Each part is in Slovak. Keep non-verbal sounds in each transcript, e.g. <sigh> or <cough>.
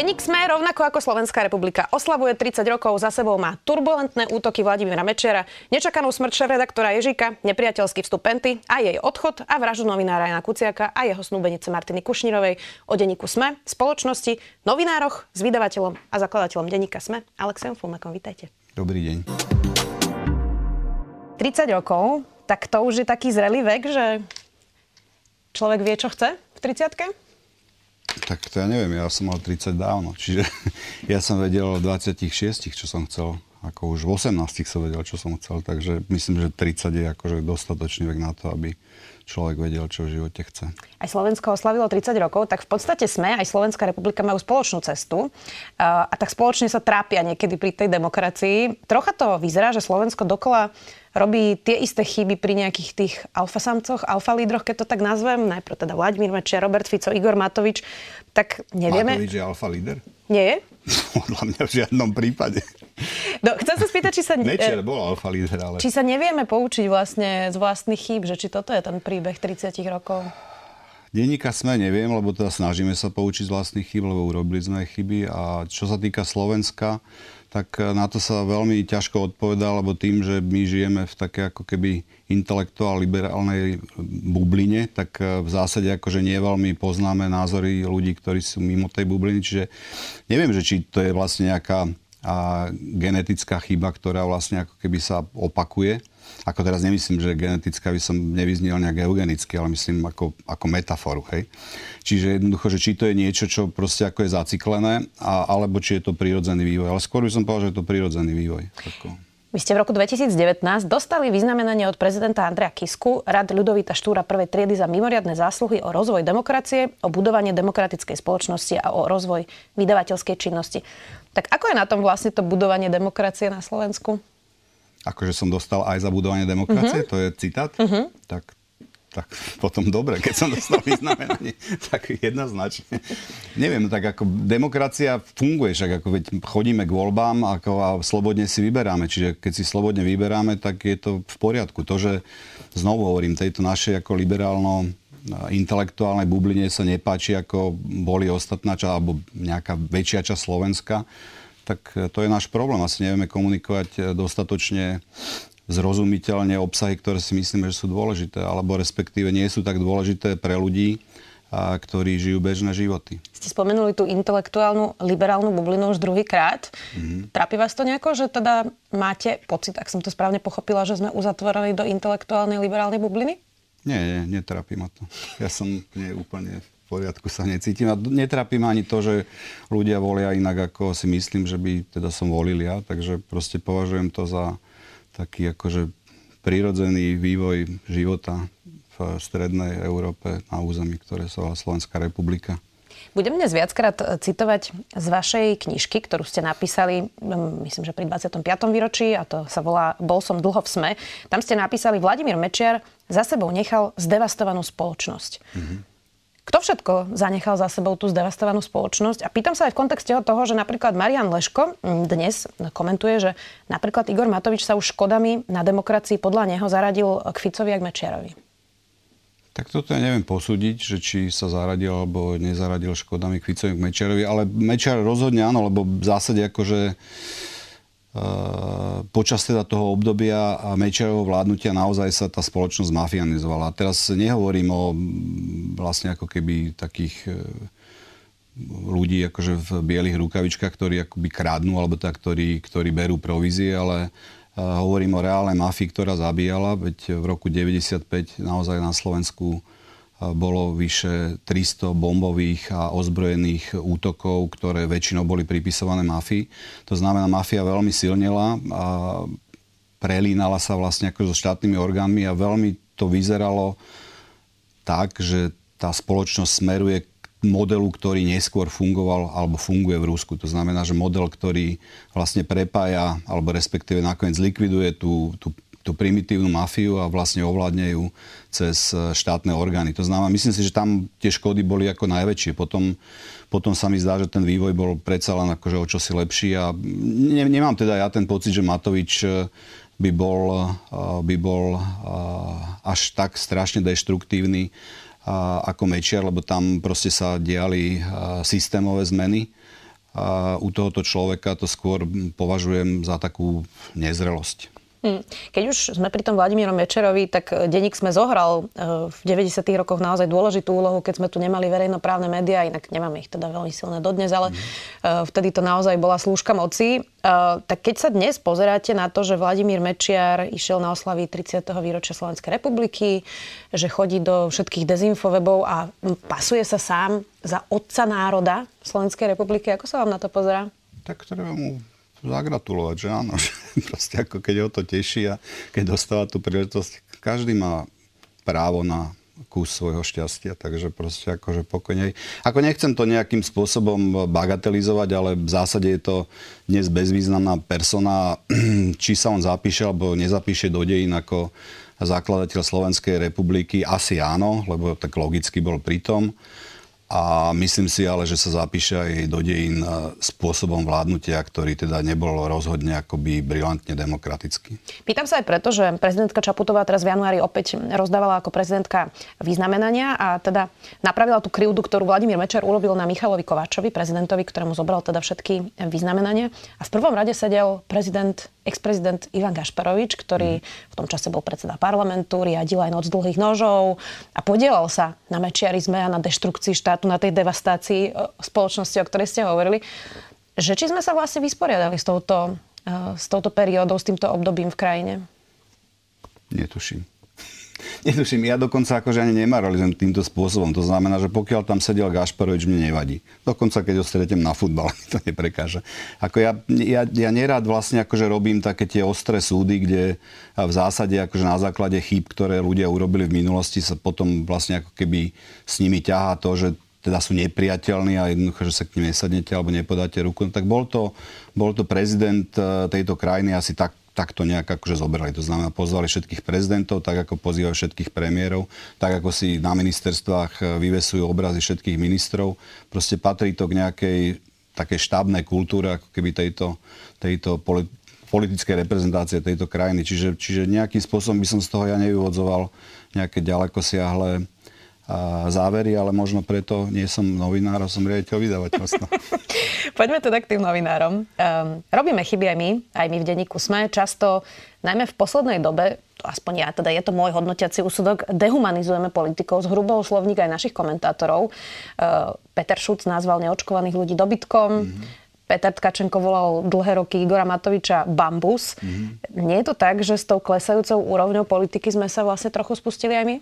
Denník SME, rovnako ako Slovenská republika, oslavuje 30 rokov, za sebou má turbulentné útoky Vladimíra Mečera, nečakanú smrť šéf-redaktora Ježika, nepriateľský vstup Penty a jej odchod a vraždu novinára Jana Kuciaka a jeho snúbenice Martiny Kušnírovej o denníku SME, spoločnosti, novinároch, s vydavateľom a zakladateľom denníka SME, Alexejom Fulmekom. Vítajte. Dobrý deň. 30 rokov, tak to už je taký zrelý vek, že človek vie, čo chce v 30 tak to ja neviem, ja som mal 30 dávno, čiže <laughs> ja som vedel v 26, čo som chcel. Ako už v 18 som vedel, čo som chcel, takže myslím, že 30 je akože dostatočný vek na to, aby človek vedel, čo v živote chce. Aj Slovensko oslavilo 30 rokov, tak v podstate sme, aj Slovenská republika majú spoločnú cestu a, a tak spoločne sa trápia niekedy pri tej demokracii. Trocha to vyzerá, že Slovensko dokola robí tie isté chyby pri nejakých tých alfasamcoch, alfalídroch, keď to tak nazvem. Najprv teda Vladimír Mečer, Robert Fico, Igor Matovič. Tak nevieme... Matovič je alfalíder? Nie je? <laughs> Podľa mňa v žiadnom prípade. No, chcem sa spýtať, či sa... Mečer bol alfalíder, ale... Či sa nevieme poučiť vlastne z vlastných chýb, že či toto je ten príbeh 30 rokov? Denníka sme neviem, lebo teda snažíme sa poučiť z vlastných chyb, lebo urobili sme chyby. A čo sa týka Slovenska, tak na to sa veľmi ťažko odpovedá, lebo tým, že my žijeme v také ako keby intelektuál liberálnej bubline, tak v zásade akože nie veľmi poznáme názory ľudí, ktorí sú mimo tej bubliny. Čiže neviem, že či to je vlastne nejaká a genetická chyba, ktorá vlastne ako keby sa opakuje. Ako teraz nemyslím, že genetická by som nevyznil nejak eugenicky, ale myslím ako, ako metaforu. Hej? Čiže jednoducho, že či to je niečo, čo proste ako je zaciklené, a, alebo či je to prírodzený vývoj. Ale skôr by som povedal, že je to prírodzený vývoj. Tako. Vy ste v roku 2019 dostali vyznamenanie od prezidenta Andreja Kisku, Rad Ľudovita Štúra prvej triedy za mimoriadne zásluhy o rozvoj demokracie, o budovanie demokratickej spoločnosti a o rozvoj vydavateľskej činnosti. Tak ako je na tom vlastne to budovanie demokracie na Slovensku? Akože som dostal aj za budovanie demokracie, uh-huh. to je citát? Uh-huh. Tak tak <laughs> potom dobre, keď som dostal vyznamenanie, <laughs> tak jednoznačne. Neviem, tak ako demokracia funguje, však ako veď chodíme k voľbám ako a slobodne si vyberáme. Čiže keď si slobodne vyberáme, tak je to v poriadku. To, že znovu hovorím, tejto našej ako liberálno intelektuálnej bubline sa nepáči, ako boli ostatná časť, alebo nejaká väčšia časť Slovenska, tak to je náš problém. Asi nevieme komunikovať dostatočne zrozumiteľne obsahy, ktoré si myslíme, že sú dôležité, alebo respektíve nie sú tak dôležité pre ľudí, a ktorí žijú bežné životy. Ste spomenuli tú intelektuálnu liberálnu bublinu už druhýkrát. Mm-hmm. Trápi vás to nejako, že teda máte pocit, ak som to správne pochopila, že sme uzatvorení do intelektuálnej liberálnej bubliny? Nie, nie, netrápi ma to. <laughs> Ja som nie úplne v poriadku sa necítim. A netrápi ma ani to, že ľudia volia inak, ako si myslím, že by teda som volil ja. Takže proste považujem to za taký akože prirodzený vývoj života v strednej Európe na území, ktoré sa volá Slovenská republika. Budem dnes viackrát e, citovať z vašej knižky, ktorú ste napísali, myslím, že pri 25. výročí, a to sa volá Bol som dlho v sme. Tam ste napísali, Vladimír Mečiar za sebou nechal zdevastovanú spoločnosť. Mm-hmm. Kto všetko zanechal za sebou tú zdevastovanú spoločnosť? A pýtam sa aj v kontexte toho, že napríklad Marian Leško mm, dnes komentuje, že napríklad Igor Matovič sa už škodami na demokracii podľa neho zaradil k Ficovi a k Mečiarovi. Tak toto ja neviem posúdiť, že či sa zaradil alebo nezaradil škodami k Ficovi k Mečiarovi, ale Mečiar rozhodne áno, lebo v zásade akože Eh, počas teda toho obdobia Mečerovho vládnutia naozaj sa tá spoločnosť mafianizovala. Teraz nehovorím o vlastne ako keby takých eh, ľudí akože v bielých rukavičkách, ktorí akoby krádnu, alebo tak, ktorí, ktorí berú provízie, ale hovorím o reálnej mafii, ktorá zabíjala, veď v roku 95 naozaj na Slovensku bolo vyše 300 bombových a ozbrojených útokov, ktoré väčšinou boli pripisované mafii. To znamená, mafia veľmi silnela a prelínala sa vlastne ako so štátnymi orgánmi a veľmi to vyzeralo tak, že tá spoločnosť smeruje modelu, ktorý neskôr fungoval alebo funguje v Rusku. To znamená, že model, ktorý vlastne prepája alebo respektíve nakoniec likviduje tú, tú tú primitívnu mafiu a vlastne ovládne ju cez štátne orgány. To znamená, myslím si, že tam tie škody boli ako najväčšie. Potom, potom sa mi zdá, že ten vývoj bol predsa len akože o čosi lepší a ne, nemám teda ja ten pocit, že Matovič by bol, by bol až tak strašne deštruktívny ako Mečiar, lebo tam proste sa diali systémové zmeny. A u tohoto človeka to skôr považujem za takú nezrelosť. Hm. Keď už sme pri tom Vladimírom Mečerovi, tak e, denník sme zohral e, v 90. rokoch naozaj dôležitú úlohu, keď sme tu nemali verejnoprávne médiá, inak nemáme ich teda veľmi silné dodnes, ale mm. vtedy to naozaj bola slúžka moci. Tak keď sa dnes pozeráte na to, že Vladimír Mečiar išiel na oslavy 30. výročia Slovenskej republiky, že chodí do všetkých dezinfovebov a pasuje sa sám za otca národa Slovenskej republiky, ako sa vám na to pozerá? Tak treba mu zagratulovať, že áno. <laughs> Že proste ako keď ho to teší a keď dostáva tú príležitosť, každý má právo na kus svojho šťastia, takže proste akože pokojne. Ako nechcem to nejakým spôsobom bagatelizovať, ale v zásade je to dnes bezvýznamná persona, <clears throat> či sa on zapíše alebo nezapíše do dejín ako zakladateľ Slovenskej republiky, asi áno, lebo tak logicky bol pritom. A myslím si ale, že sa zapíše aj do dejín e, spôsobom vládnutia, ktorý teda nebol rozhodne akoby brilantne demokratický. Pýtam sa aj preto, že prezidentka Čaputová teraz v januári opäť rozdávala ako prezidentka vyznamenania a teda napravila tú krivdu, ktorú Vladimír Mečer urobil na Michalovi Kováčovi, prezidentovi, ktorému zobral teda všetky vyznamenania. A v prvom rade sedel prezident ex-prezident Ivan Gašparovič, ktorý v tom čase bol predseda parlamentu, riadil aj noc dlhých nožov a podielal sa na mečiarizme a na deštrukcii štátu, na tej devastácii e, spoločnosti, o ktorej ste hovorili. Že či sme sa vlastne vysporiadali s touto, e, s touto periódou, s týmto obdobím v krajine? Netuším. <laughs> Netuším, ja dokonca akože ani nemoralizujem týmto spôsobom. To znamená, že pokiaľ tam sedel Gašparovič, mne nevadí. Dokonca keď ho stretnem na futbal, <laughs> to neprekáže. Ako ja, ja, ja nerád vlastne akože robím také tie ostré súdy, kde v zásade akože na základe chýb, ktoré ľudia urobili v minulosti, sa potom vlastne ako keby s nimi ťahá to, že teda sú nepriateľní a jednoducho, že sa k nim nesadnete alebo nepodáte ruku. No, tak bol to, bol to prezident eh, tejto krajiny asi tak takto nejak akože zobrali. To znamená, pozvali všetkých prezidentov, tak ako pozývajú všetkých premiérov, tak ako si na ministerstvách e, vyvesujú obrazy všetkých ministrov. Proste patrí to k nejakej takej štábnej kultúre, ako keby tejto, tejto politickej reprezentácie tejto krajiny. Čiže, čiže nejakým spôsobom by som z toho ja nevyvodzoval nejaké ďaleko siahle závery, ale možno preto nie som novinár a som riaditeľ vydavateľstva. <laughs> Poďme teda k tým novinárom. Um, robíme chyby aj my, aj my v denníku sme. Často, najmä v poslednej dobe, aspoň ja, teda je to môj hodnotiaci úsudok, dehumanizujeme politikov, hrubou slovník aj našich komentátorov. Uh, Peter Šuc nazval neočkovaných ľudí dobytkom. Mm-hmm. Peter Tkačenko volal dlhé roky Igora Matoviča bambus. Mm-hmm. Nie je to tak, že s tou klesajúcou úrovňou politiky sme sa vlastne trochu spustili aj my?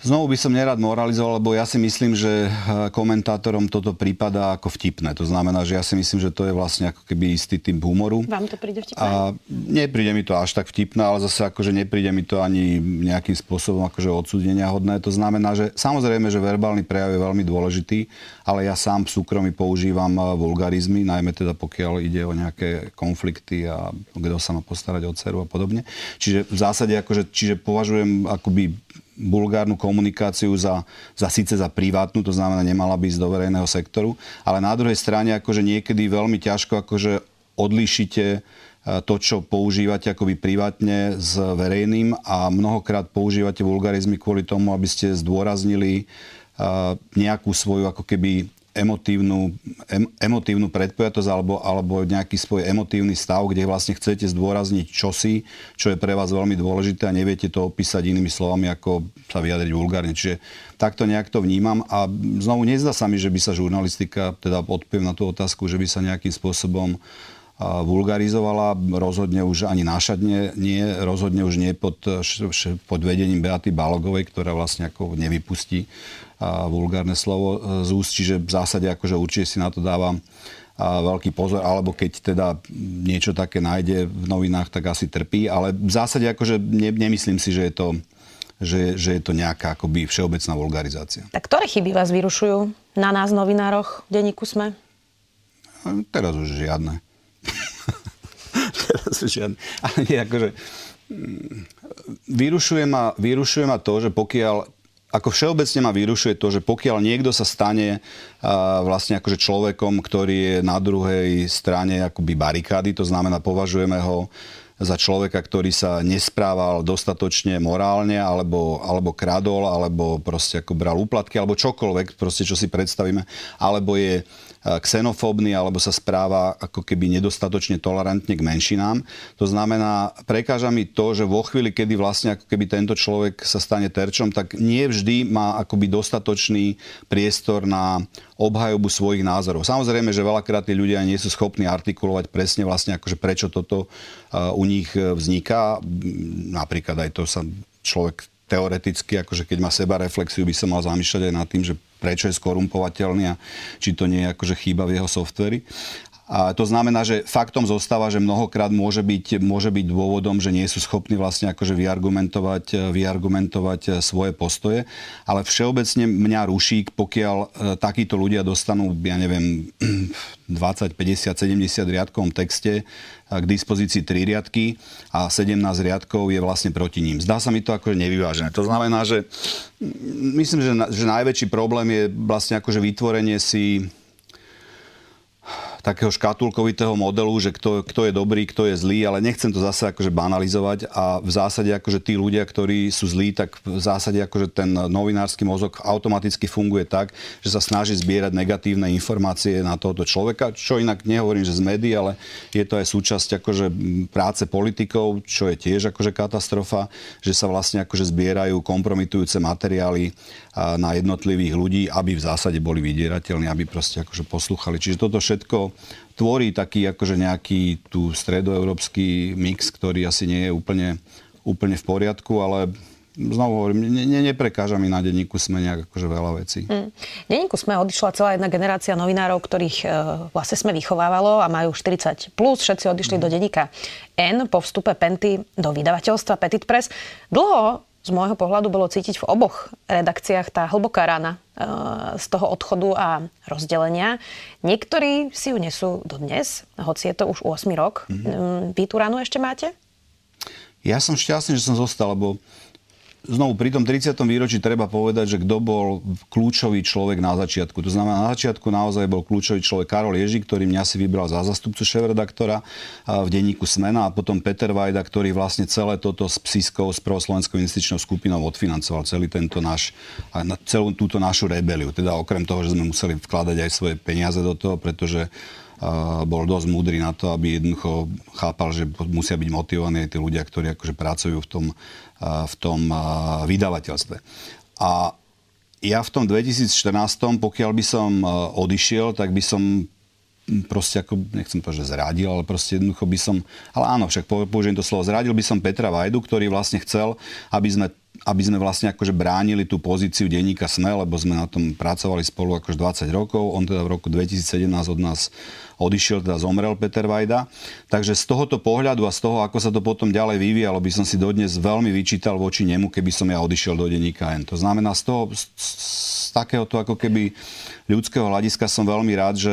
Znovu by som nerad moralizoval, lebo ja si myslím, že eh, komentátorom toto prípada ako vtipné. To znamená, že ja si myslím, že to je vlastne ako keby istý typ humoru. Vám to príde vtipné? A nepríde mi to až tak vtipné, ale zase akože nepríde mi to ani nejakým spôsobom akože odsúdenia hodné. To znamená, že samozrejme, že verbálny prejav je veľmi dôležitý, ale ja sám v súkromí používam eh, vulgarizmy, najmä teda pokiaľ ide o nejaké konflikty a kto sa má postarať o dceru a podobne. Čiže v zásade akože, čiže považujem akoby bulgárnu komunikáciu za, za síce za privátnu, to znamená, nemala by ísť do verejného sektoru, ale na druhej strane akože niekedy veľmi ťažko akože odlíšite e, to, čo používate akoby privátne s verejným a mnohokrát používate vulgarizmy kvôli tomu, aby ste zdôraznili e, nejakú svoju ako keby emotívnu, em, emotívnu predpojatosť alebo, alebo nejaký svoj emotívny stav, kde vlastne chcete zdôrazniť čosi, čo je pre vás veľmi dôležité a neviete to opísať inými slovami, ako sa vyjadriť vulgárne. Čiže takto nejak to vnímam a znovu nezdá sa mi, že by sa žurnalistika, teda odpoviem na tú otázku, že by sa nejakým spôsobom vulgarizovala, rozhodne už ani nášadne nie, rozhodne už nie pod, pod vedením Beaty Balogovej, ktorá vlastne ako nevypustí vulgárne slovo e, z úst, čiže v zásade akože určite si na to dávam a veľký pozor, alebo keď teda niečo také nájde v novinách, tak asi trpí, ale v zásade akože ne, nemyslím si, že je to, že, že je to nejaká akoby všeobecná vulgarizácia. Tak ktoré chyby vás vyrušujú na nás, novinároch, v denníku SME? Teraz už žiadne. <laughs> Teraz už žiadne. Ale nie, akože vyrušuje ma, vyrušuje ma to, že pokiaľ ako všeobecne ma vyrušuje to, že pokiaľ niekto sa stane uh, vlastne akože človekom, ktorý je na druhej strane akoby barikády, to znamená považujeme ho za človeka, ktorý sa nesprával dostatočne morálne, alebo, alebo kradol, alebo proste ako bral úplatky, alebo čokoľvek, proste čo si predstavíme, alebo je xenofóbny alebo sa správa ako keby nedostatočne tolerantne k menšinám. To znamená, prekáža mi to, že vo chvíli, kedy vlastne ako keby tento človek sa stane terčom, tak nie vždy má akoby dostatočný priestor na obhajobu svojich názorov. Samozrejme, že veľakrát tí ľudia nie sú schopní artikulovať presne vlastne akože prečo toto u nich vzniká. Napríklad aj to sa človek teoreticky, akože keď má seba reflexiu, by sa mal zamýšľať aj nad tým, že prečo je skorumpovateľný a či to nie je akože chyba v jeho softveri. A to znamená, že faktom zostáva, že mnohokrát môže byť, môže byť dôvodom, že nie sú schopní vlastne akože vyargumentovať, vyargumentovať svoje postoje. Ale všeobecne mňa ruší, pokiaľ e, takíto ľudia dostanú, ja neviem, 20, 50, 70 riadkovom texte k dispozícii 3 riadky a 17 riadkov je vlastne proti ním. Zdá sa mi to ako nevyvážené. To znamená, že myslím, že, že najväčší problém je vlastne akože vytvorenie si takého škatulkovitého modelu, že kto, kto je dobrý, kto je zlý, ale nechcem to zase akože banalizovať a v zásade akože tí ľudia, ktorí sú zlí, tak v zásade akože ten novinársky mozog automaticky funguje tak, že sa snaží zbierať negatívne informácie na tohoto človeka, čo inak nehovorím, že z médií, ale je to aj súčasť akože práce politikov, čo je tiež akože katastrofa, že sa vlastne akože zbierajú kompromitujúce materiály na jednotlivých ľudí, aby v zásade boli vydierateľní, aby proste akože poslúchali. Čiže toto všetko tvorí taký akože nejaký tu stredoeurópsky mix, ktorý asi nie je úplne, úplne v poriadku, ale znovu hovorím, ne, ne, neprekáža mi na denníku SME nejak akože veľa vecí. Mm. Denníku SME odišla celá jedna generácia novinárov, ktorých e, vlastne SME vychovávalo a majú 40 plus, všetci odišli mm. do denníka N po vstupe Penty do vydavateľstva Petit Press. Dlho z môjho pohľadu bolo cítiť v oboch redakciách tá hlboká rana e, z toho odchodu a rozdelenia. Niektorí si ju nesú dodnes, hoci je to už 8 rok. Mm-hmm. Vy tú ranu ešte máte? Ja som šťastný, že som zostal, lebo znovu pri tom 30. výročí treba povedať, že kto bol kľúčový človek na začiatku. To znamená, na začiatku naozaj bol kľúčový človek Karol Ježi, ktorý mňa si vybral za zastupcu šéf-redaktora v denníku Smena a potom Peter Vajda, ktorý vlastne celé toto s psískou, s Proslovenskou investičnou skupinou odfinancoval celý tento náš, celú túto našu rebeliu. Teda okrem toho, že sme museli vkladať aj svoje peniaze do toho, pretože bol dosť múdry na to, aby jednoducho chápal, že musia byť motivovaní aj tí ľudia, ktorí akože pracujú v tom, v tom vydavateľstve. A ja v tom 2014, pokiaľ by som odišiel, tak by som proste ako, nechcem povedať, že zradil, ale proste jednoducho by som, ale áno, však použijem to slovo, zradil by som Petra Vajdu, ktorý vlastne chcel, aby sme aby sme vlastne akože bránili tú pozíciu denníka SME, lebo sme na tom pracovali spolu akože 20 rokov. On teda v roku 2017 od nás odišiel, teda zomrel Peter Vajda. Takže z tohoto pohľadu a z toho, ako sa to potom ďalej vyvíjalo, by som si dodnes veľmi vyčítal voči nemu, keby som ja odišiel do denníka N. To znamená, z toho, z, z takéhoto ako keby ľudského hľadiska som veľmi rád, že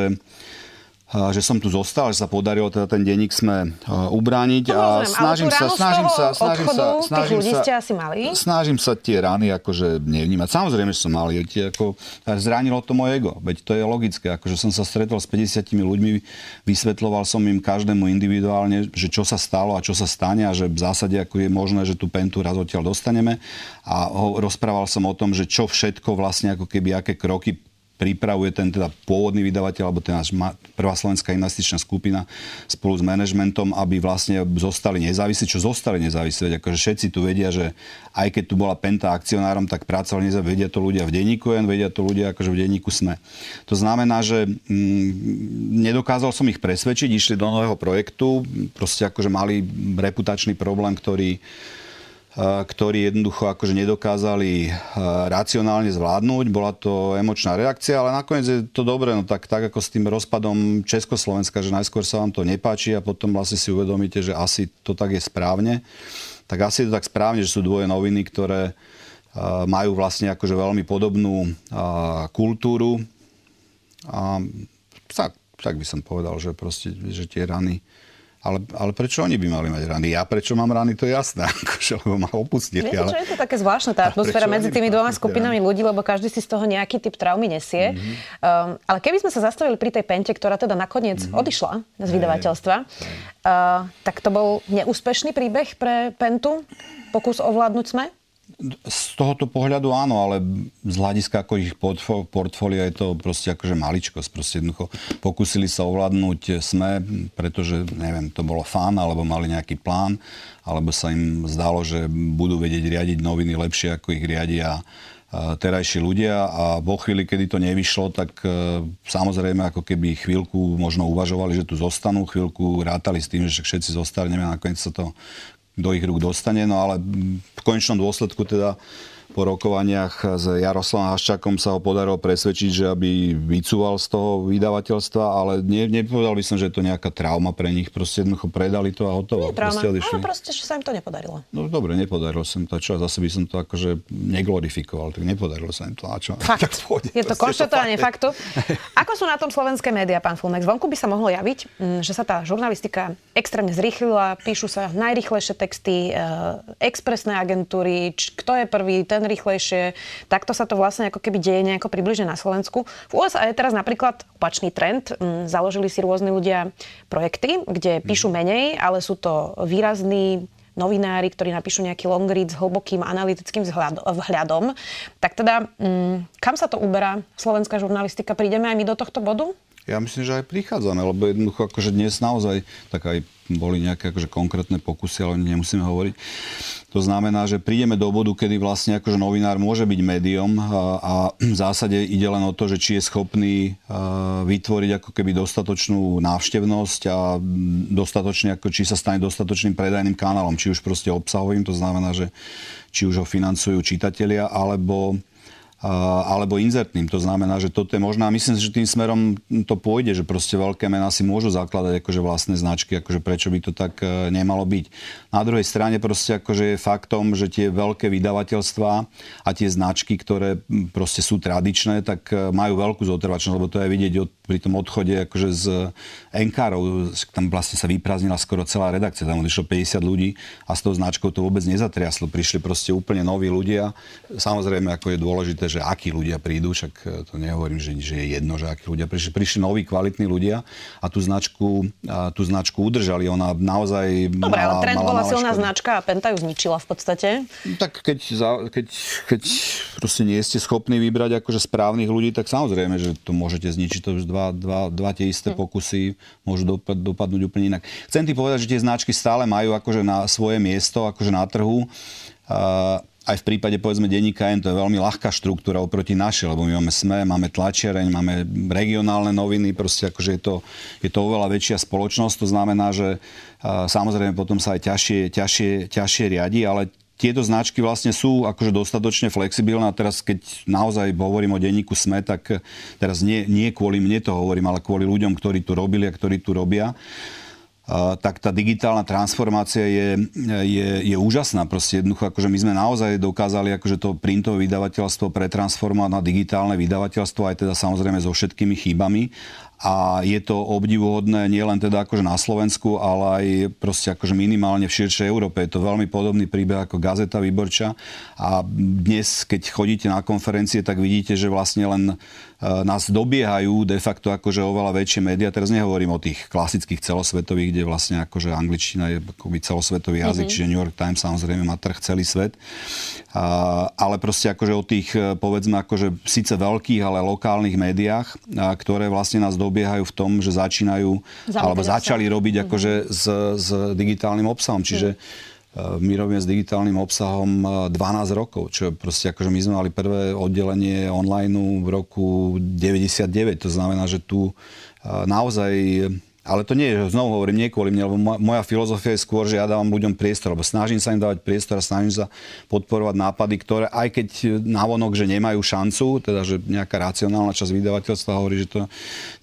že som tu zostal, že sa podarilo teda ten denník sme ubrániť a snažím sa, snažím sa, snažím sa, snažím sa, snažím sa tie rany akože nevnímať. Samozrejme, že som mal, tie ako, zranilo to moje ego, veď to je logické, akože som sa stretol s 50 ľuďmi, vysvetloval som im každému individuálne, že čo sa stalo a čo sa stane a že v zásade ako je možné, že tú pentu raz odtiaľ dostaneme. A ho, rozprával som o tom, že čo všetko vlastne ako keby, aké kroky pripravuje ten teda pôvodný vydavateľ, alebo ten náš prvá slovenská investičná skupina spolu s manažmentom, aby vlastne zostali nezávislí, čo zostali nezávislí. Veď akože všetci tu vedia, že aj keď tu bola Penta akcionárom, tak pracovali nezávislí. Vedia to ľudia v denníku jen, vedia to ľudia akože v denníku sme. To znamená, že mm, nedokázal som ich presvedčiť, išli do nového projektu, proste akože mali reputačný problém, ktorý ktorí jednoducho akože nedokázali racionálne zvládnuť. Bola to emočná reakcia, ale nakoniec je to dobré, no tak, tak ako s tým rozpadom Československa, že najskôr sa vám to nepáči a potom vlastne si uvedomíte, že asi to tak je správne. Tak asi je to tak správne, že sú dvoje noviny, ktoré majú vlastne akože veľmi podobnú kultúru. A tak, tak by som povedal, že proste, že tie rany ale, ale prečo oni by mali mať rany? Ja prečo mám rany, to je jasné, <laughs> akože, lebo ma opustili. Viete, ale... čo je to také zvláštne, tá atmosféra medzi tými dvoma skupinami ľudí, lebo každý si z toho nejaký typ traumy nesie. Mm-hmm. Um, ale keby sme sa zastavili pri tej pente, ktorá teda nakoniec mm-hmm. odišla z vydavateľstva, uh, tak to bol neúspešný príbeh pre Pentu? Pokus ovládnuť sme? Z tohoto pohľadu áno, ale z hľadiska ako ich portfólia je to proste akože maličkosť. Proste jednoducho pokúsili sa ovládnuť SME, pretože, neviem, to bolo fán, alebo mali nejaký plán, alebo sa im zdalo, že budú vedieť riadiť noviny lepšie, ako ich riadia terajší ľudia a vo chvíli, kedy to nevyšlo, tak e, samozrejme ako keby chvíľku možno uvažovali, že tu zostanú, chvíľku rátali s tým, že všetci zostali, neviem, nakoniec sa to do ich rúk dostane, no ale v konečnom dôsledku teda po rokovaniach s Jaroslavom Haščákom sa ho podarilo presvedčiť, že aby vycúval z toho vydavateľstva, ale ne, nepovedal by som, že je to nejaká trauma pre nich. Proste jednoducho predali to a hotovo. Nie trauma, proste ale proste, že sa im to nepodarilo. No dobre, nepodarilo sa im to. Čo, zase by som to akože neglorifikoval, tak nepodarilo sa im to. A čo? <laughs> Fakt. Pôjde, je to konštatovanie faktu. Ako sú na tom slovenské médiá, pán Fulmex? Vonku by sa mohlo javiť, mm, že sa tá žurnalistika extrémne zrýchlila, píšu sa najrychlejšie texty, e, expresné agentúry, kto je prvý, ten rýchlejšie. Takto sa to vlastne ako keby deje nejako približne na Slovensku. V USA je teraz napríklad opačný trend. Mm, založili si rôzne ľudia projekty, kde píšu menej, ale sú to výrazní novinári, ktorí napíšu nejaký long read s hlbokým analytickým vhľadom. Tak teda, mm, kam sa to uberá slovenská žurnalistika? Prídeme aj my do tohto bodu? Ja myslím, že aj prichádzame, lebo jednoducho akože dnes naozaj, tak aj boli nejaké akože konkrétne pokusy, ale nemusíme hovoriť. To znamená, že prídeme do bodu, kedy vlastne akože novinár môže byť médium a, a v zásade ide len o to, že či je schopný vytvoriť ako keby dostatočnú návštevnosť a dostatočne, ako či sa stane dostatočným predajným kanálom, či už proste obsahovým, to znamená, že či už ho financujú čitatelia, alebo alebo inzertným. To znamená, že toto je možné a myslím si, že tým smerom to pôjde, že proste veľké mená si môžu zakladať akože vlastné značky, akože prečo by to tak e, nemalo byť. Na druhej strane proste akože je faktom, že tie veľké vydavateľstvá a tie značky, ktoré proste sú tradičné, tak e, majú veľkú zotrvačnosť, lebo to je vidieť od, pri tom odchode akože z Enkárov, tam vlastne sa vyprázdnila skoro celá redakcia, tam odišlo 50 ľudí a s tou značkou to vôbec nezatriaslo. Prišli proste úplne noví ľudia. Samozrejme, ako je dôležité, že akí ľudia prídu, však e, to nehovorím, že, že je jedno, že akí ľudia prišli. Prišli noví, kvalitní ľudia a tú značku, a tú značku udržali. Ona naozaj Dobre, mala, ale trend bola silná škodu. značka a Penta ju zničila v podstate. Tak keď, za, keď, keď proste nie ste schopní vybrať akože správnych ľudí, tak samozrejme, že to môžete zničiť. To už dva, dva, dva tie isté hm. pokusy môžu dopad, dopadnúť úplne inak. Chcem ti povedať, že tie značky stále majú akože na svoje miesto, akože na trhu. Uh, aj v prípade povedzme denníka N to je veľmi ľahká štruktúra oproti našej, lebo my máme SME, máme tlačiareň, máme regionálne noviny, proste akože je to, je to oveľa väčšia spoločnosť, to znamená, že samozrejme potom sa aj ťažšie, ťažšie, ťažšie riadi, ale tieto značky vlastne sú akože dostatočne flexibilné a teraz keď naozaj hovorím o denníku SME, tak teraz nie, nie kvôli mne to hovorím, ale kvôli ľuďom, ktorí tu robili a ktorí tu robia tak tá digitálna transformácia je, je, je úžasná. Proste jednoducho, akože my sme naozaj dokázali akože to printové vydavateľstvo pretransformovať na digitálne vydavateľstvo, aj teda samozrejme so všetkými chybami a je to obdivuhodné nielen teda akože na Slovensku, ale aj proste akože minimálne v širšej Európe. Je to veľmi podobný príbeh ako Gazeta Výborča a dnes, keď chodíte na konferencie, tak vidíte, že vlastne len e, nás dobiehajú de facto akože oveľa väčšie médiá. Teraz nehovorím o tých klasických celosvetových, kde vlastne akože angličtina je akoby celosvetový jazyk, mm-hmm. čiže New York Times samozrejme má trh celý svet. A, ale proste akože o tých, e, povedzme, akože síce veľkých, ale lokálnych médiách, a, ktoré vlastne nás dobiehajú dobiehajú v tom, že začínajú, Zavedeli alebo začali sa. robiť akože s, s digitálnym obsahom. Čiže mm. my robíme s digitálnym obsahom 12 e, rokov, čo proste akože my sme mali prvé oddelenie online v roku 99. To znamená, že tu e, naozaj ale to nie je, znovu hovorím, nie kvôli mne, lebo moja filozofia je skôr, že ja dávam ľuďom priestor, lebo snažím sa im dávať priestor a snažím sa podporovať nápady, ktoré aj keď návonok, že nemajú šancu, teda že nejaká racionálna časť vydavateľstva hovorí, že to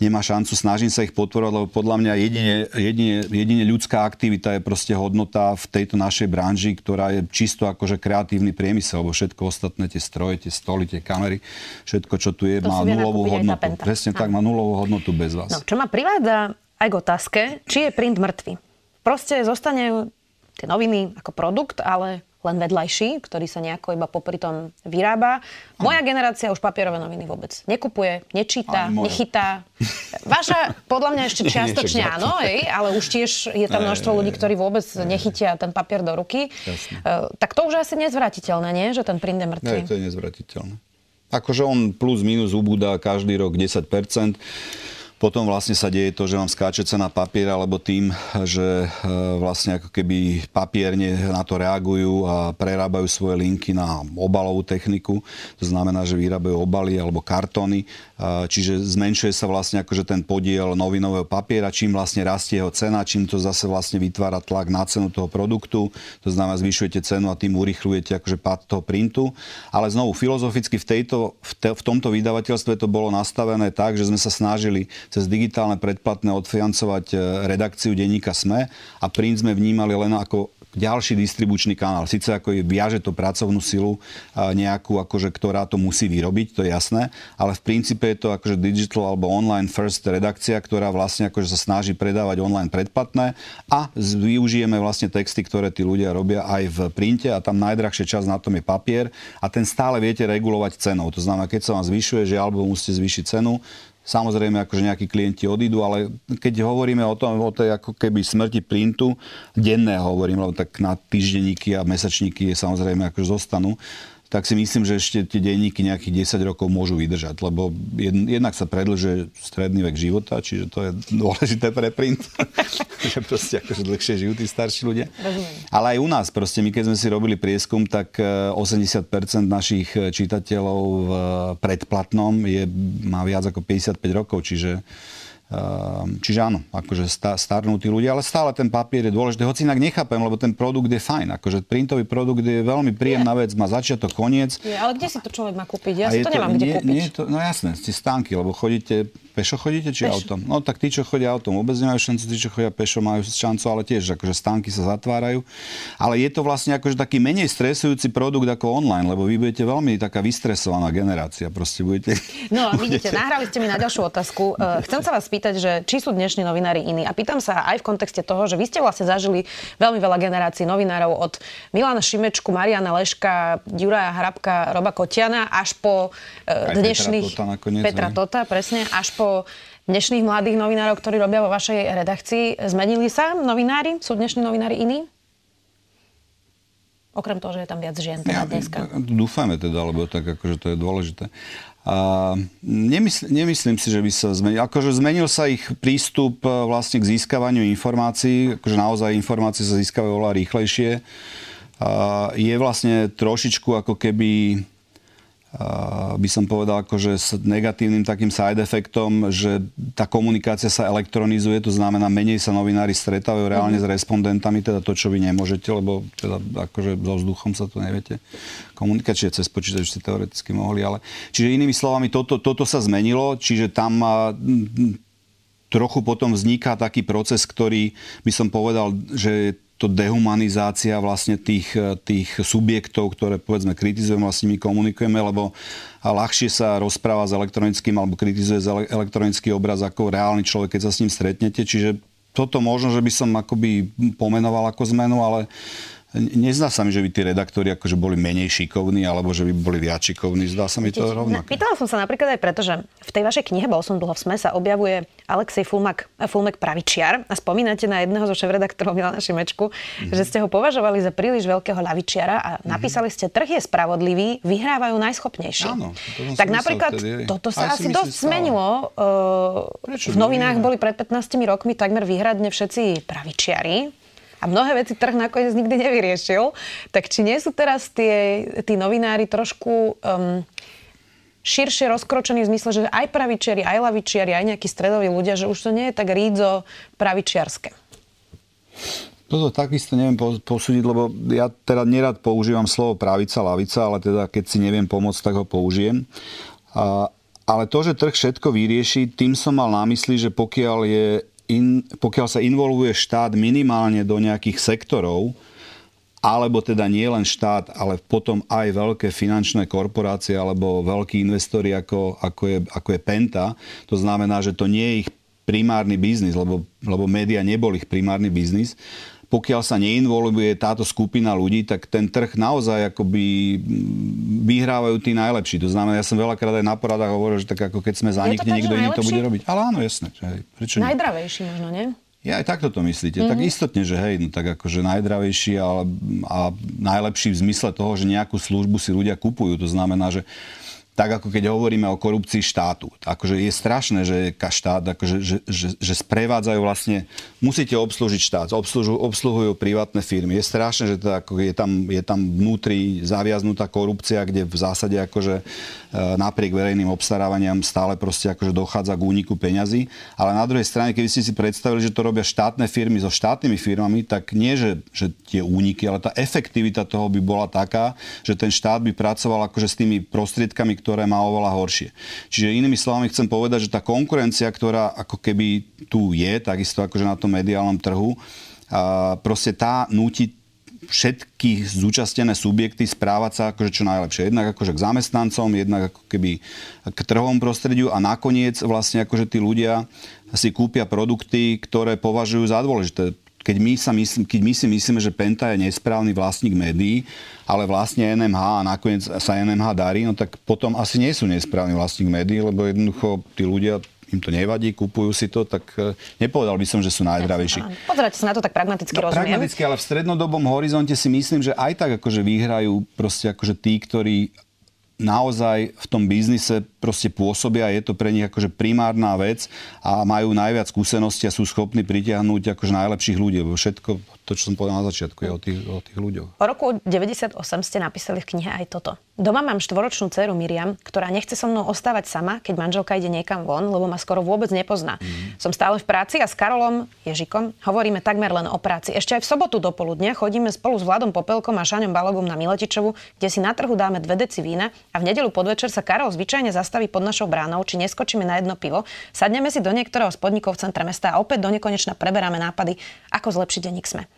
nemá šancu, snažím sa ich podporovať, lebo podľa mňa jedine, jedine, jedine ľudská aktivita je proste hodnota v tejto našej branži, ktorá je čisto akože kreatívny priemysel, lebo všetko ostatné, tie stroje, tie stoly, tie kamery, všetko, čo tu je, to má nulovú hodnotu. Presne tak, má nulovú hodnotu bez vás. No, čo ma privádza aj k otázke, či je print mŕtvy. proste zostane tie noviny ako produkt, ale len vedľajší, ktorý sa nejako iba popri tom vyrába. Moja generácia už papierové noviny vôbec nekupuje, nečíta, nechytá. Vaša podľa mňa ešte <laughs> čiastočne áno, ej, ale už tiež je tam množstvo ľudí, ktorí vôbec nechytia ten papier do ruky. Jasne. Tak to už asi nezvratiteľné, nie? Že ten print je mŕtvý. Nie, to je nezvratiteľné. Akože on plus minus ubúda každý rok 10%. Potom vlastne sa deje to, že vám skáče cena papiera, alebo tým, že e, vlastne ako keby papierne na to reagujú a prerábajú svoje linky na obalovú techniku. To znamená, že vyrábajú obaly alebo kartóny. E, čiže zmenšuje sa vlastne akože ten podiel novinového papiera, čím vlastne rastie jeho cena, čím to zase vlastne vytvára tlak na cenu toho produktu. To znamená, zvyšujete cenu a tým urychlujete akože pád toho printu. Ale znovu, filozoficky v, tejto, v, te, v tomto vydavateľstve to bolo nastavené tak, že sme sa snažili cez digitálne predplatné odfiancovať e, redakciu denníka SME a print sme vnímali len ako ďalší distribučný kanál. Sice ako je, viaže to pracovnú silu nejakú, akože, ktorá to musí vyrobiť, to je jasné, ale v princípe je to akože digital alebo online first redakcia, ktorá vlastne akože sa snaží predávať online predplatné a využijeme vlastne texty, ktoré tí ľudia robia aj v printe a tam najdrahšia časť na tom je papier a ten stále viete regulovať cenou. To znamená, keď sa vám zvyšuje, že alebo musíte zvýšiť cenu, Samozrejme, akože nejakí klienti odídu, ale keď hovoríme o tom, o tej ako keby smrti printu, denné hovorím, lebo tak na týždenníky a mesačníky je samozrejme akože zostanú, tak si myslím, že ešte tie denníky nejakých 10 rokov môžu vydržať, lebo jednak sa predlžuje stredný vek života, čiže to je dôležité pre print, <laughs> že proste akože dlhšie žijú tí starší ľudia. Rozumiem. Ale aj u nás, proste my keď sme si robili prieskum, tak 80% e, našich čitateľov v predplatnom je, má viac ako 55 rokov, čiže čiže áno, akože starnú tí ľudia, ale stále ten papier je dôležitý. Hoci inak nechápem, lebo ten produkt je fajn. Akože printový produkt je veľmi príjemná vec, má začiatok, koniec. Je, ale kde si to človek má kúpiť? Ja si to, to nemám nie, kde kúpiť. Nie, to, no jasné, ste stánky, lebo chodíte Pešo chodíte či pešo. autom? No tak tí, čo chodia autom, vôbec nemajú šancu, tí, čo chodia pešo, majú šancu, ale tiež akože stánky sa zatvárajú. Ale je to vlastne akože taký menej stresujúci produkt ako online, lebo vy budete veľmi taká vystresovaná generácia. Proste budete... No a vidíte, <laughs> nahrali ste mi na ďalšiu otázku. Eh, chcem sa vás spýtať, že či sú dnešní novinári iní. A pýtam sa aj v kontexte toho, že vy ste vlastne zažili veľmi veľa generácií novinárov od Milana Šimečku, Mariana Leška, Juraja Hrabka, Roba Kotiana až po uh, dnešných... Petra Tota, nakoniec, Petra Tota, presne, až po po dnešných mladých novinárov, ktorí robia vo vašej redakcii. Zmenili sa novinári? Sú dnešní novinári iní? Okrem toho, že je tam viac žien teda ja, dneska. Dúfame teda, lebo tak akože to je dôležité. A nemysl, nemyslím si, že by sa zmenil. Akože zmenil sa ich prístup e, vlastne k získavaniu informácií. Akože naozaj informácie sa získavajú oveľa rýchlejšie. A je vlastne trošičku ako keby by som povedal, akože s negatívnym takým side efektom, že tá komunikácia sa elektronizuje, to znamená, menej sa novinári stretávajú reálne mm-hmm. s respondentami, teda to, čo vy nemôžete, lebo teda akože so vzduchom sa to neviete komunikovať, čiže cez počítač ste teoreticky mohli, ale... Čiže inými slovami, toto, toto sa zmenilo, čiže tam trochu potom vzniká taký proces, ktorý by som povedal, že to dehumanizácia vlastne tých, tých subjektov, ktoré povedzme kritizujeme, vlastne my komunikujeme, lebo ľahšie sa rozpráva s elektronickým alebo kritizuje elektronický obraz ako reálny človek, keď sa s ním stretnete. Čiže toto možno, že by som akoby pomenoval ako zmenu, ale Nezdá sa mi, že by tí redaktori akože boli menej šikovní, alebo že by boli viac šikovní. Zdá sa mi to rovnako. Pýtala som sa napríklad aj preto, že v tej vašej knihe Bol som dlho v sme sa objavuje Alexej Fulmak, Fulmek Pravičiar a spomínate na jedného zo šéf-redaktorov Milana Šimečku, mm-hmm. že ste ho považovali za príliš veľkého ľavičiara a mm-hmm. napísali ste, trh je spravodlivý, vyhrávajú najschopnejší. Áno, to tak napríklad vtedy, toto sa asi dosť zmenilo. Uh, v novinách boli pred 15 rokmi takmer výhradne všetci pravičiari a mnohé veci trh nakoniec nikdy nevyriešil. Tak či nie sú teraz tie, tí novinári trošku um, širšie rozkročení v zmysle, že aj pravičiari, aj lavičiari, aj nejakí stredoví ľudia, že už to nie je tak rídzo pravičiarske? Toto takisto neviem posúdiť, lebo ja teda nerad používam slovo pravica, lavica, ale teda keď si neviem pomôcť, tak ho použijem. A, ale to, že trh všetko vyrieši, tým som mal na mysli, že pokiaľ je in, pokiaľ sa involvuje štát minimálne do nejakých sektorov, alebo teda nie len štát, ale potom aj veľké finančné korporácie alebo veľkí investori ako, ako, je, ako je Penta. To znamená, že to nie je ich primárny biznis, lebo, lebo média nebol ich primárny biznis, pokiaľ sa neinvolvuje táto skupina ľudí, tak ten trh naozaj akoby vyhrávajú tí najlepší. To znamená, ja som veľakrát aj na poradách hovoril, že tak ako keď sme zanikli, niekto iný to bude robiť. Ale áno, jasné. Prečo Najdravejší možno, nie? Ja aj takto to myslíte. Mm-hmm. Tak mhm. istotne, že hej, no tak akože najdravejší a, a najlepší v zmysle toho, že nejakú službu si ľudia kupujú. To znamená, že tak ako keď hovoríme o korupcii štátu. Akože je strašné, že štát, akože, že, že, že sprevádzajú vlastne, musíte obslúžiť štát, obslužujú, obsluhujú privátne firmy. Je strašné, že to ako je, tam, je tam vnútri zaviaznutá korupcia, kde v zásade akože e, napriek verejným obstarávaniam stále proste akože dochádza k úniku peňazí. Ale na druhej strane, keby ste si predstavili, že to robia štátne firmy so štátnymi firmami, tak nie, že, že tie úniky, ale tá efektivita toho by bola taká, že ten štát by pracoval akože s tými prostriedkami, ktoré má oveľa horšie. Čiže inými slovami chcem povedať, že tá konkurencia, ktorá ako keby tu je, takisto akože na tom mediálnom trhu, a proste tá núti všetky zúčastnené subjekty správať sa akože čo najlepšie. Jednak akože k zamestnancom, jednak ako keby k trhovom prostrediu a nakoniec vlastne akože tí ľudia si kúpia produkty, ktoré považujú za dôležité keď my, sa myslím, keď my si myslíme, že Penta je nesprávny vlastník médií, ale vlastne NMH a nakoniec sa NMH darí, no tak potom asi nie sú nesprávny vlastník médií, lebo jednoducho tí ľudia im to nevadí, kupujú si to, tak e, nepovedal by som, že sú najzdravejší. Pozerajte sa na to tak pragmaticky, no, rozumiem. Pragmaticky, ale v strednodobom horizonte si myslím, že aj tak akože vyhrajú proste akože tí, ktorí naozaj v tom biznise proste pôsobia, je to pre nich akože primárna vec a majú najviac skúsenosti a sú schopní pritiahnuť akože najlepších ľudí, lebo všetko to, čo som povedal na začiatku, je o tých, o tých ľuďoch. Po roku 98 ste napísali v knihe aj toto. Doma mám štvoročnú dceru Miriam, ktorá nechce so mnou ostávať sama, keď manželka ide niekam von, lebo ma skoro vôbec nepozná. Mm. Som stále v práci a s Karolom Ježikom hovoríme takmer len o práci. Ešte aj v sobotu do poludnia chodíme spolu s Vladom Popelkom a Šaňom Balogom na Miletičovu, kde si na trhu dáme dve deci vína a v nedelu podvečer sa Karol zvyčajne zastaví pod našou bránou, či neskočíme na jedno pivo, sadneme si do niektorého z podnikov v centre mesta a opäť do nekonečna preberáme nápady, ako zlepšiť denník sme.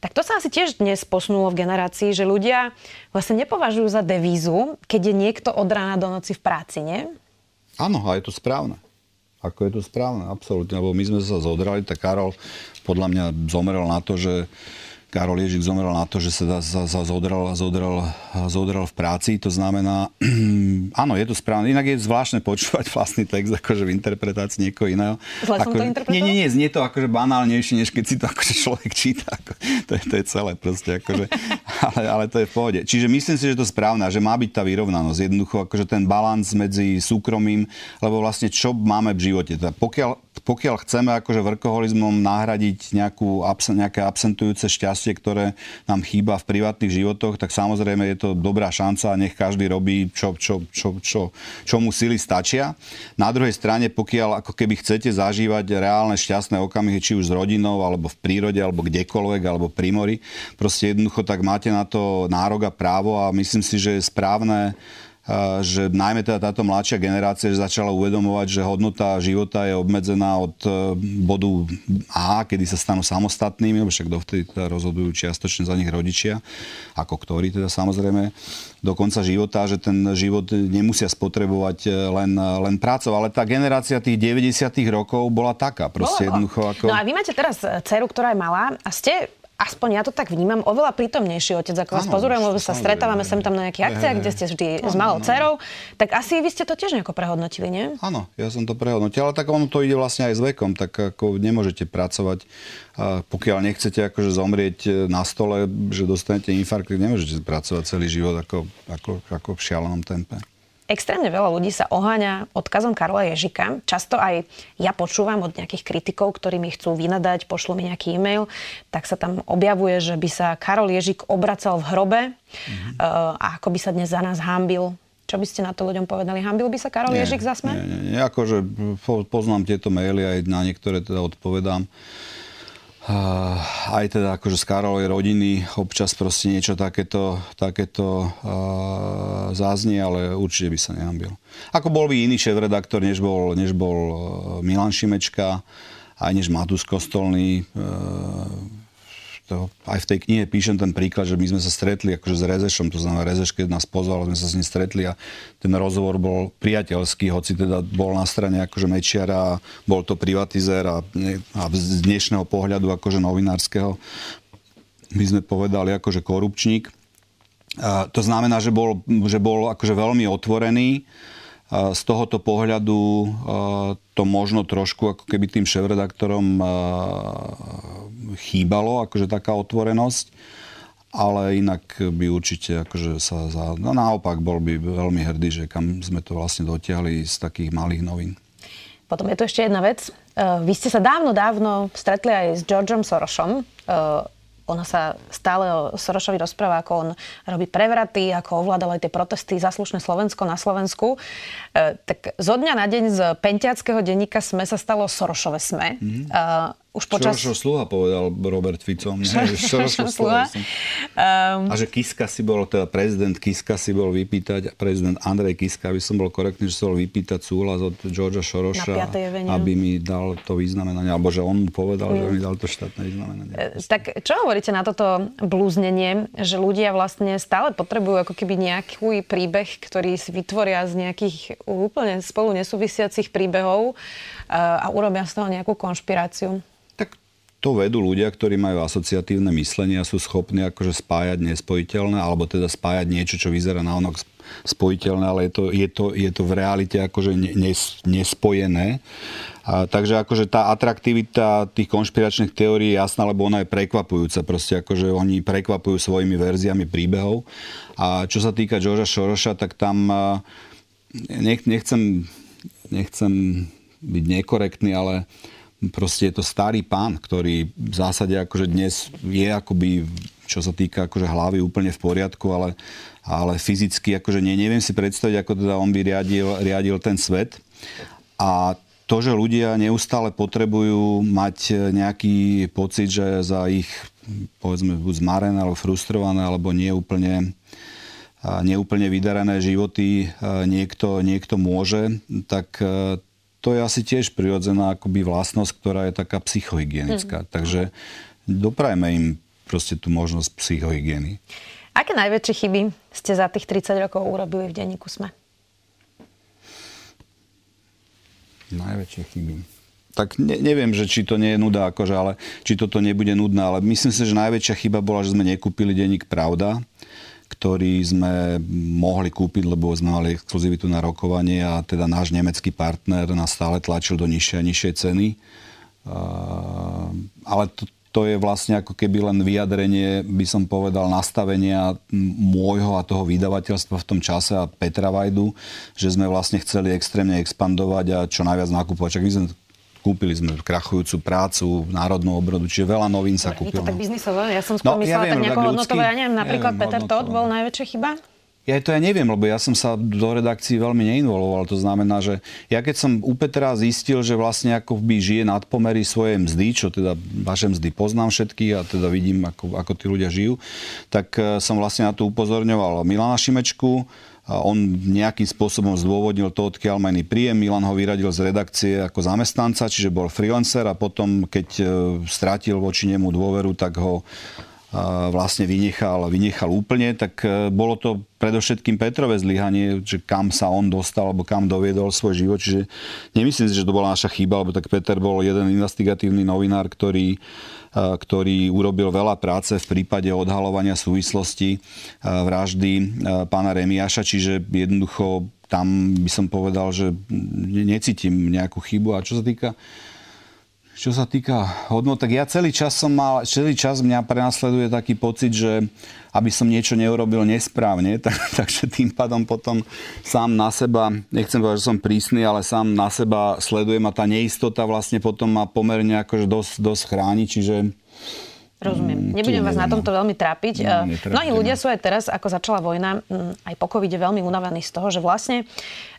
Tak to sa asi tiež dnes posunulo v generácii, že ľudia vlastne nepovažujú za devízu, keď je niekto od rána do noci v práci, nie? Áno, a je to správne. Ako je to správne, absolútne. Lebo my sme sa zodrali, tak Karol podľa mňa zomrel na to, že Karol Ježik zomrel na to, že sa, sa, sa zodrel, zodrel, zodrel v práci. To znamená, <clears throat> áno, je to správne. Inak je zvláštne počúvať vlastný text akože v interpretácii niekoho iného. Zle ako, som to? Nie, nie, nie, znie to akože banálnejšie, než keď si to akože človek číta. Ako, to, je, to je celé proste. Akože, <laughs> ale, ale to je v pohode. Čiže myslím si, že to je správne že má byť tá vyrovnanosť. Jednoducho akože ten balans medzi súkromím, lebo vlastne čo máme v živote. Teda pokiaľ, pokiaľ chceme akože vrkoholizmom nahradiť nejakú, nejaké absentujúce šťastie, ktoré nám chýba v privátnych životoch, tak samozrejme je to dobrá šanca, nech každý robí, čo, čo, čo, čo, čo mu sily stačia. Na druhej strane, pokiaľ ako keby chcete zažívať reálne šťastné okamihy, či už s rodinou, alebo v prírode, alebo kdekoľvek, alebo pri mori, proste jednoducho tak máte na to nárok a právo a myslím si, že je správne že najmä teda táto mladšia generácia začala uvedomovať, že hodnota života je obmedzená od e, bodu A, kedy sa stanú samostatnými, lebo však dovtedy teda rozhodujú čiastočne za nich rodičia, ako ktorí teda samozrejme do konca života, že ten život nemusia spotrebovať e, len, len prácou. Ale tá generácia tých 90 rokov bola taká. Proste jednoducho ako... No a vy máte teraz dceru, ktorá je malá a ste aspoň ja to tak vnímam, oveľa prítomnejší otec, ako vás pozorujem, lebo sa stretávame sem tam na nejakých akciách, kde ste vždy s malou dcerou. Tak asi vy ste to tiež nejako prehodnotili, nie? Áno, ja som to prehodnotil, ale tak ono to ide vlastne aj s vekom, tak ako nemôžete pracovať, pokiaľ nechcete akože zomrieť e, na stole, že dostanete infarkt, nemôžete pracovať celý život ako, ako, ako v šialenom tempe. Extrémne veľa ľudí sa oháňa odkazom Karola Ježika. Často aj ja počúvam od nejakých kritikov, ktorí mi chcú vynadať, pošlu mi nejaký e-mail, tak sa tam objavuje, že by sa Karol Ježik obracal v hrobe mm-hmm. a ako by sa dnes za nás hámbil. Čo by ste na to ľuďom povedali? Hambil by sa Karol nie, Ježik za sme? Nie, nie, nie. Akože poznám tieto maily, aj na niektoré teda odpovedám aj teda akože z Karolovej rodiny občas proste niečo takéto, takéto uh, záznie, ale určite by sa nehambil. Ako bol by iný šéf-redaktor, než bol, než bol Milan Šimečka, aj než Matus Kostolný. Uh, to, aj v tej knihe píšem ten príklad, že my sme sa stretli akože s Rezešom, to znamená Rezeš, keď nás pozval, sme sa s ním stretli a ten rozhovor bol priateľský, hoci teda bol na strane akože Mečiara, bol to privatizér a, a z dnešného pohľadu akože novinárskeho my sme povedali akože korupčník. A to znamená, že bol, že bol akože veľmi otvorený z tohoto pohľadu to možno trošku ako keby tým šéf-redaktorom chýbalo, akože taká otvorenosť, ale inak by určite akože sa za, no naopak bol by veľmi hrdý, že kam sme to vlastne dotiahli z takých malých novín. Potom je tu ešte jedna vec. Vy ste sa dávno, dávno stretli aj s Georgeom Sorosom ona sa stále o Sorošovi rozpráva, ako on robí prevraty, ako ovládal aj tie protesty za slušné Slovensko na Slovensku. E, tak zo dňa na deň z pentiackého denníka SME sa stalo Sorošové SME. Mm-hmm. E, už počas... Šorošov sluha povedal Robert Fico. <laughs> Šorošov <laughs> sluha. Um... A že Kiska si bol, teda prezident Kiska si bol vypýtať, prezident Andrej Kiska, aby som bol korektný, že si bol vypýtať súhlas od Georgia Šoroša, aby mi dal to významenanie, alebo že on mu povedal, mm. že mi dal to štátne významenanie. E, tak čo hovoríte na toto blúznenie, že ľudia vlastne stále potrebujú ako keby nejaký príbeh, ktorý si vytvoria z nejakých úplne spolu nesúvisiacich príbehov e, a urobia z toho nejakú konšpiráciu? To vedú ľudia, ktorí majú asociatívne myslenie a sú schopní akože spájať nespojiteľné, alebo teda spájať niečo, čo vyzerá na onok spojiteľné, ale je to, je to, je to v realite akože nes, nespojené. A, takže akože tá atraktivita tých konšpiračných teórií je jasná, lebo ona je prekvapujúca. Proste akože oni prekvapujú svojimi verziami príbehov. A čo sa týka Georgea Šoroša, tak tam nech, nechcem, nechcem byť nekorektný, ale proste je to starý pán, ktorý v zásade akože dnes je akoby, čo sa týka akože hlavy úplne v poriadku, ale, ale fyzicky akože nie, neviem si predstaviť, ako teda on by riadil, riadil ten svet. A to, že ľudia neustále potrebujú mať nejaký pocit, že za ich povedzme buď zmarené, alebo frustrované, alebo neúplne neúplne vydarené životy niekto, niekto môže, tak to je asi tiež prirodzená akoby vlastnosť, ktorá je taká psychohygienická. Mm. Takže doprajme im proste tú možnosť psychohygieny. Aké najväčšie chyby ste za tých 30 rokov urobili v denníku SME? Najväčšie chyby. Tak ne, neviem, že či to nie je nuda, akože, ale či toto nebude nudné, ale myslím si, že najväčšia chyba bola, že sme nekúpili denník Pravda ktorý sme mohli kúpiť, lebo sme mali exkluzivitu na rokovanie a teda náš nemecký partner nás stále tlačil do nižšej a nižšej ceny. Ale to, to je vlastne ako keby len vyjadrenie, by som povedal, nastavenia môjho a toho vydavateľstva v tom čase a Petra Vajdu, že sme vlastne chceli extrémne expandovať a čo najviac nakupovať. Čak my sme kúpili sme krachujúcu prácu, národnú obrodu, čiže veľa novín sa kúpilo. Je to tak biznisové? Ja som skôr no, myslela ja viem, tak nejako hodnotové, ja neviem, napríklad neviem, Peter Todd bol najväčšia chyba? Ja to ja neviem, lebo ja som sa do redakcií veľmi neinvoloval. To znamená, že ja keď som u Petra zistil, že vlastne ako by žije nad pomery svojej mzdy, čo teda vaše mzdy poznám všetky a teda vidím, ako, ako tí ľudia žijú, tak eh, som vlastne na to upozorňoval Milana Šimečku, on nejakým spôsobom zdôvodnil to, odkiaľ má príjem. Milan ho vyradil z redakcie ako zamestnanca, čiže bol freelancer a potom, keď e, strátil voči nemu dôveru, tak ho e, vlastne vynechal, vynechal úplne, tak e, bolo to predovšetkým Petrové zlyhanie, že kam sa on dostal, alebo kam doviedol svoj život. Čiže nemyslím si, že to bola naša chyba, lebo tak Peter bol jeden investigatívny novinár, ktorý ktorý urobil veľa práce v prípade odhalovania súvislosti vraždy pána Remiaša, čiže jednoducho tam by som povedal, že necítim nejakú chybu. A čo sa týka čo sa týka hodnot, tak ja celý čas som mal, celý čas mňa prenasleduje taký pocit, že aby som niečo neurobil nesprávne, <laughs> tak, takže tým pádom potom sám na seba, nechcem povedať, že som prísny, ale sám na seba sledujem a tá neistota vlastne potom ma pomerne akože dosť, dosť chráni, čiže Rozumiem. Mm, Nebudem vás na tomto veľmi trápiť. No, Mnohí ľudia sú aj teraz, ako začala vojna, mm, aj po covide veľmi unavení z toho, že vlastne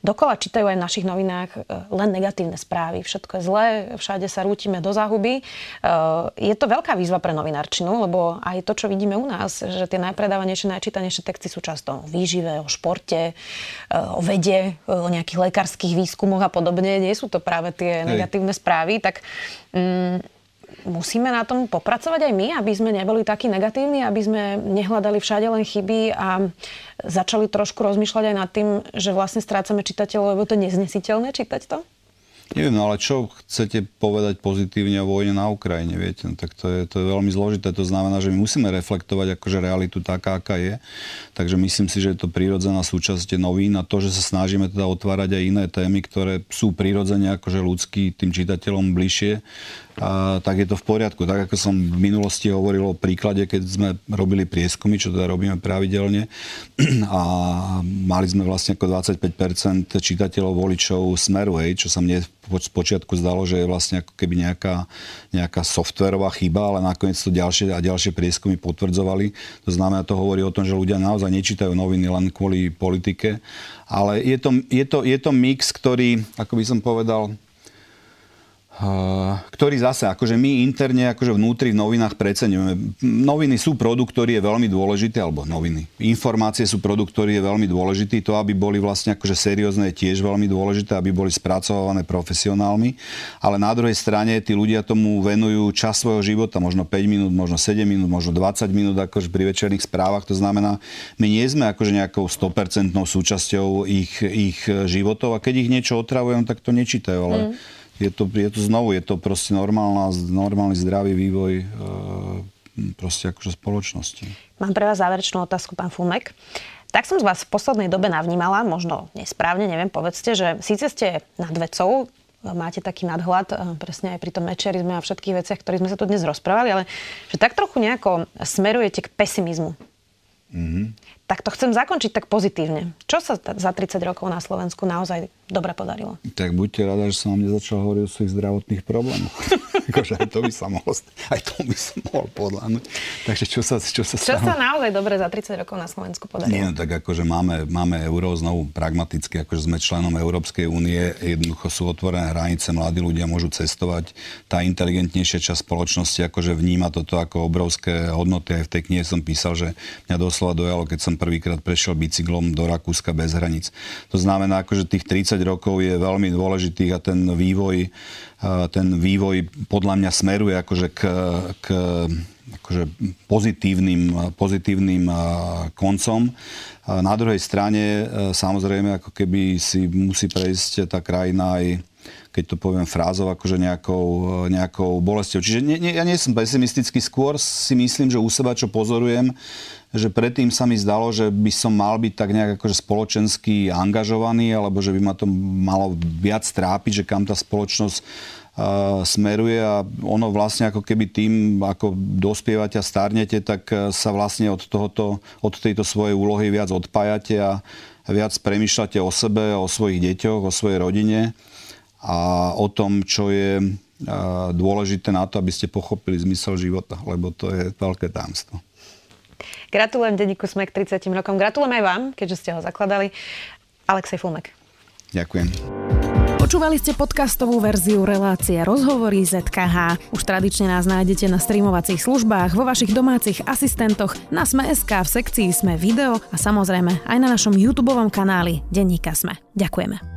dokola čítajú aj v našich novinách e, len negatívne správy. Všetko je zlé, všade sa rútime do záhuby. E, je to veľká výzva pre novinárčinu, lebo aj to, čo vidíme u nás, že tie najpredávanejšie, najčítanejšie texty sú často o výžive, o športe, o vede, o nejakých lekárskych výskumoch a podobne. Nie sú to práve tie Hej. negatívne správy. Tak mm, musíme na tom popracovať aj my, aby sme neboli takí negatívni, aby sme nehľadali všade len chyby a začali trošku rozmýšľať aj nad tým, že vlastne strácame čitateľov, lebo to je neznesiteľné čítať to? Neviem, no ale čo chcete povedať pozitívne o vojne na Ukrajine, viete? No, tak to je, to je veľmi zložité. To znamená, že my musíme reflektovať akože realitu taká, aká je. Takže myslím si, že je to prírodzená súčasť novín a to, že sa snažíme teda otvárať aj iné témy, ktoré sú prírodzene akože ľudský tým čitateľom bližšie, a, tak je to v poriadku. Tak ako som v minulosti hovoril o príklade, keď sme robili prieskumy, čo teda robíme pravidelne <clears throat> a mali sme vlastne ako 25% čitateľov voličov Smeru, hej, čo sa mne z počiatku zdalo, že je vlastne ako keby nejaká, nejaká softverová chyba, ale nakoniec to ďalšie a ďalšie prieskumy potvrdzovali. To znamená, to hovorí o tom, že ľudia naozaj nečítajú noviny len kvôli politike. Ale je to, je to, je to mix, ktorý, ako by som povedal, ktorý zase, akože my interne, akože vnútri v novinách preceňujeme. Noviny sú produkt, ktorý je veľmi dôležitý, alebo noviny. Informácie sú produkt, ktorý je veľmi dôležitý. To, aby boli vlastne akože seriózne, je tiež veľmi dôležité, aby boli spracované profesionálmi. Ale na druhej strane tí ľudia tomu venujú čas svojho života, možno 5 minút, možno 7 minút, možno 20 minút akože pri večerných správach. To znamená, my nie sme akože nejakou 100% súčasťou ich, ich životov a keď ich niečo otravujem, tak to nečítajú. Ale mm je to, je to znovu, je to proste normálna, normálny zdravý vývoj e, proste akože spoločnosti. Mám pre vás záverečnú otázku, pán Fulmek. Tak som z vás v poslednej dobe navnímala, možno nesprávne, neviem, povedzte, že síce ste nad vecou, máte taký nadhľad, e, presne aj pri tom mečerizme a všetkých veciach, ktorých sme sa tu dnes rozprávali, ale že tak trochu nejako smerujete k pesimizmu. Mm-hmm. Tak to chcem zakončiť tak pozitívne. Čo sa za 30 rokov na Slovensku naozaj dobre podarilo? Tak buďte rada, že som vám nezačal hovoriť o svojich zdravotných problémoch. <laughs> akože aj to by sa mohol, aj to by som mohol podľahnúť. Takže čo sa, čo sa Čo sa naozaj dobre za 30 rokov na Slovensku podarilo? Nie, no tak akože máme, máme euro znovu pragmaticky, akože sme členom Európskej únie, jednoducho sú otvorené hranice, mladí ľudia môžu cestovať. Tá inteligentnejšia časť spoločnosti akože vníma toto ako obrovské hodnoty. Aj v tej knihe som písal, že mňa doslova dojalo, keď som prvýkrát prešiel bicyklom do Rakúska bez hraníc. To znamená, že tých 30 rokov je veľmi dôležitých a ten vývoj, ten vývoj podľa mňa smeruje akože k, k akože pozitívnym, pozitívnym koncom. Na druhej strane samozrejme ako keby si musí prejsť tá krajina aj keď to poviem frázov, akože nejakou, nejakou bolestou. Čiže nie, nie, ja nie som pesimistický, skôr si myslím, že u seba, čo pozorujem, že predtým sa mi zdalo, že by som mal byť tak nejak akože spoločensky angažovaný, alebo že by ma to malo viac trápiť, že kam tá spoločnosť uh, smeruje a ono vlastne ako keby tým, ako dospievate a starnete, tak sa vlastne od, tohoto, od tejto svojej úlohy viac odpájate a viac premyšľate o sebe, o svojich deťoch, o svojej rodine a o tom, čo je dôležité na to, aby ste pochopili zmysel života, lebo to je veľké tajomstvo. Gratulujem denníku Sme k 30 rokom. Gratulujem aj vám, keďže ste ho zakladali. Alexej Fulmek. Ďakujem. Počúvali ste podcastovú verziu relácie Rozhovory ZKH. Už tradične nás nájdete na streamovacích službách, vo vašich domácich asistentoch, na Sme.sk, v sekcii Sme video a samozrejme aj na našom YouTube kanáli Denníka Sme. Ďakujeme.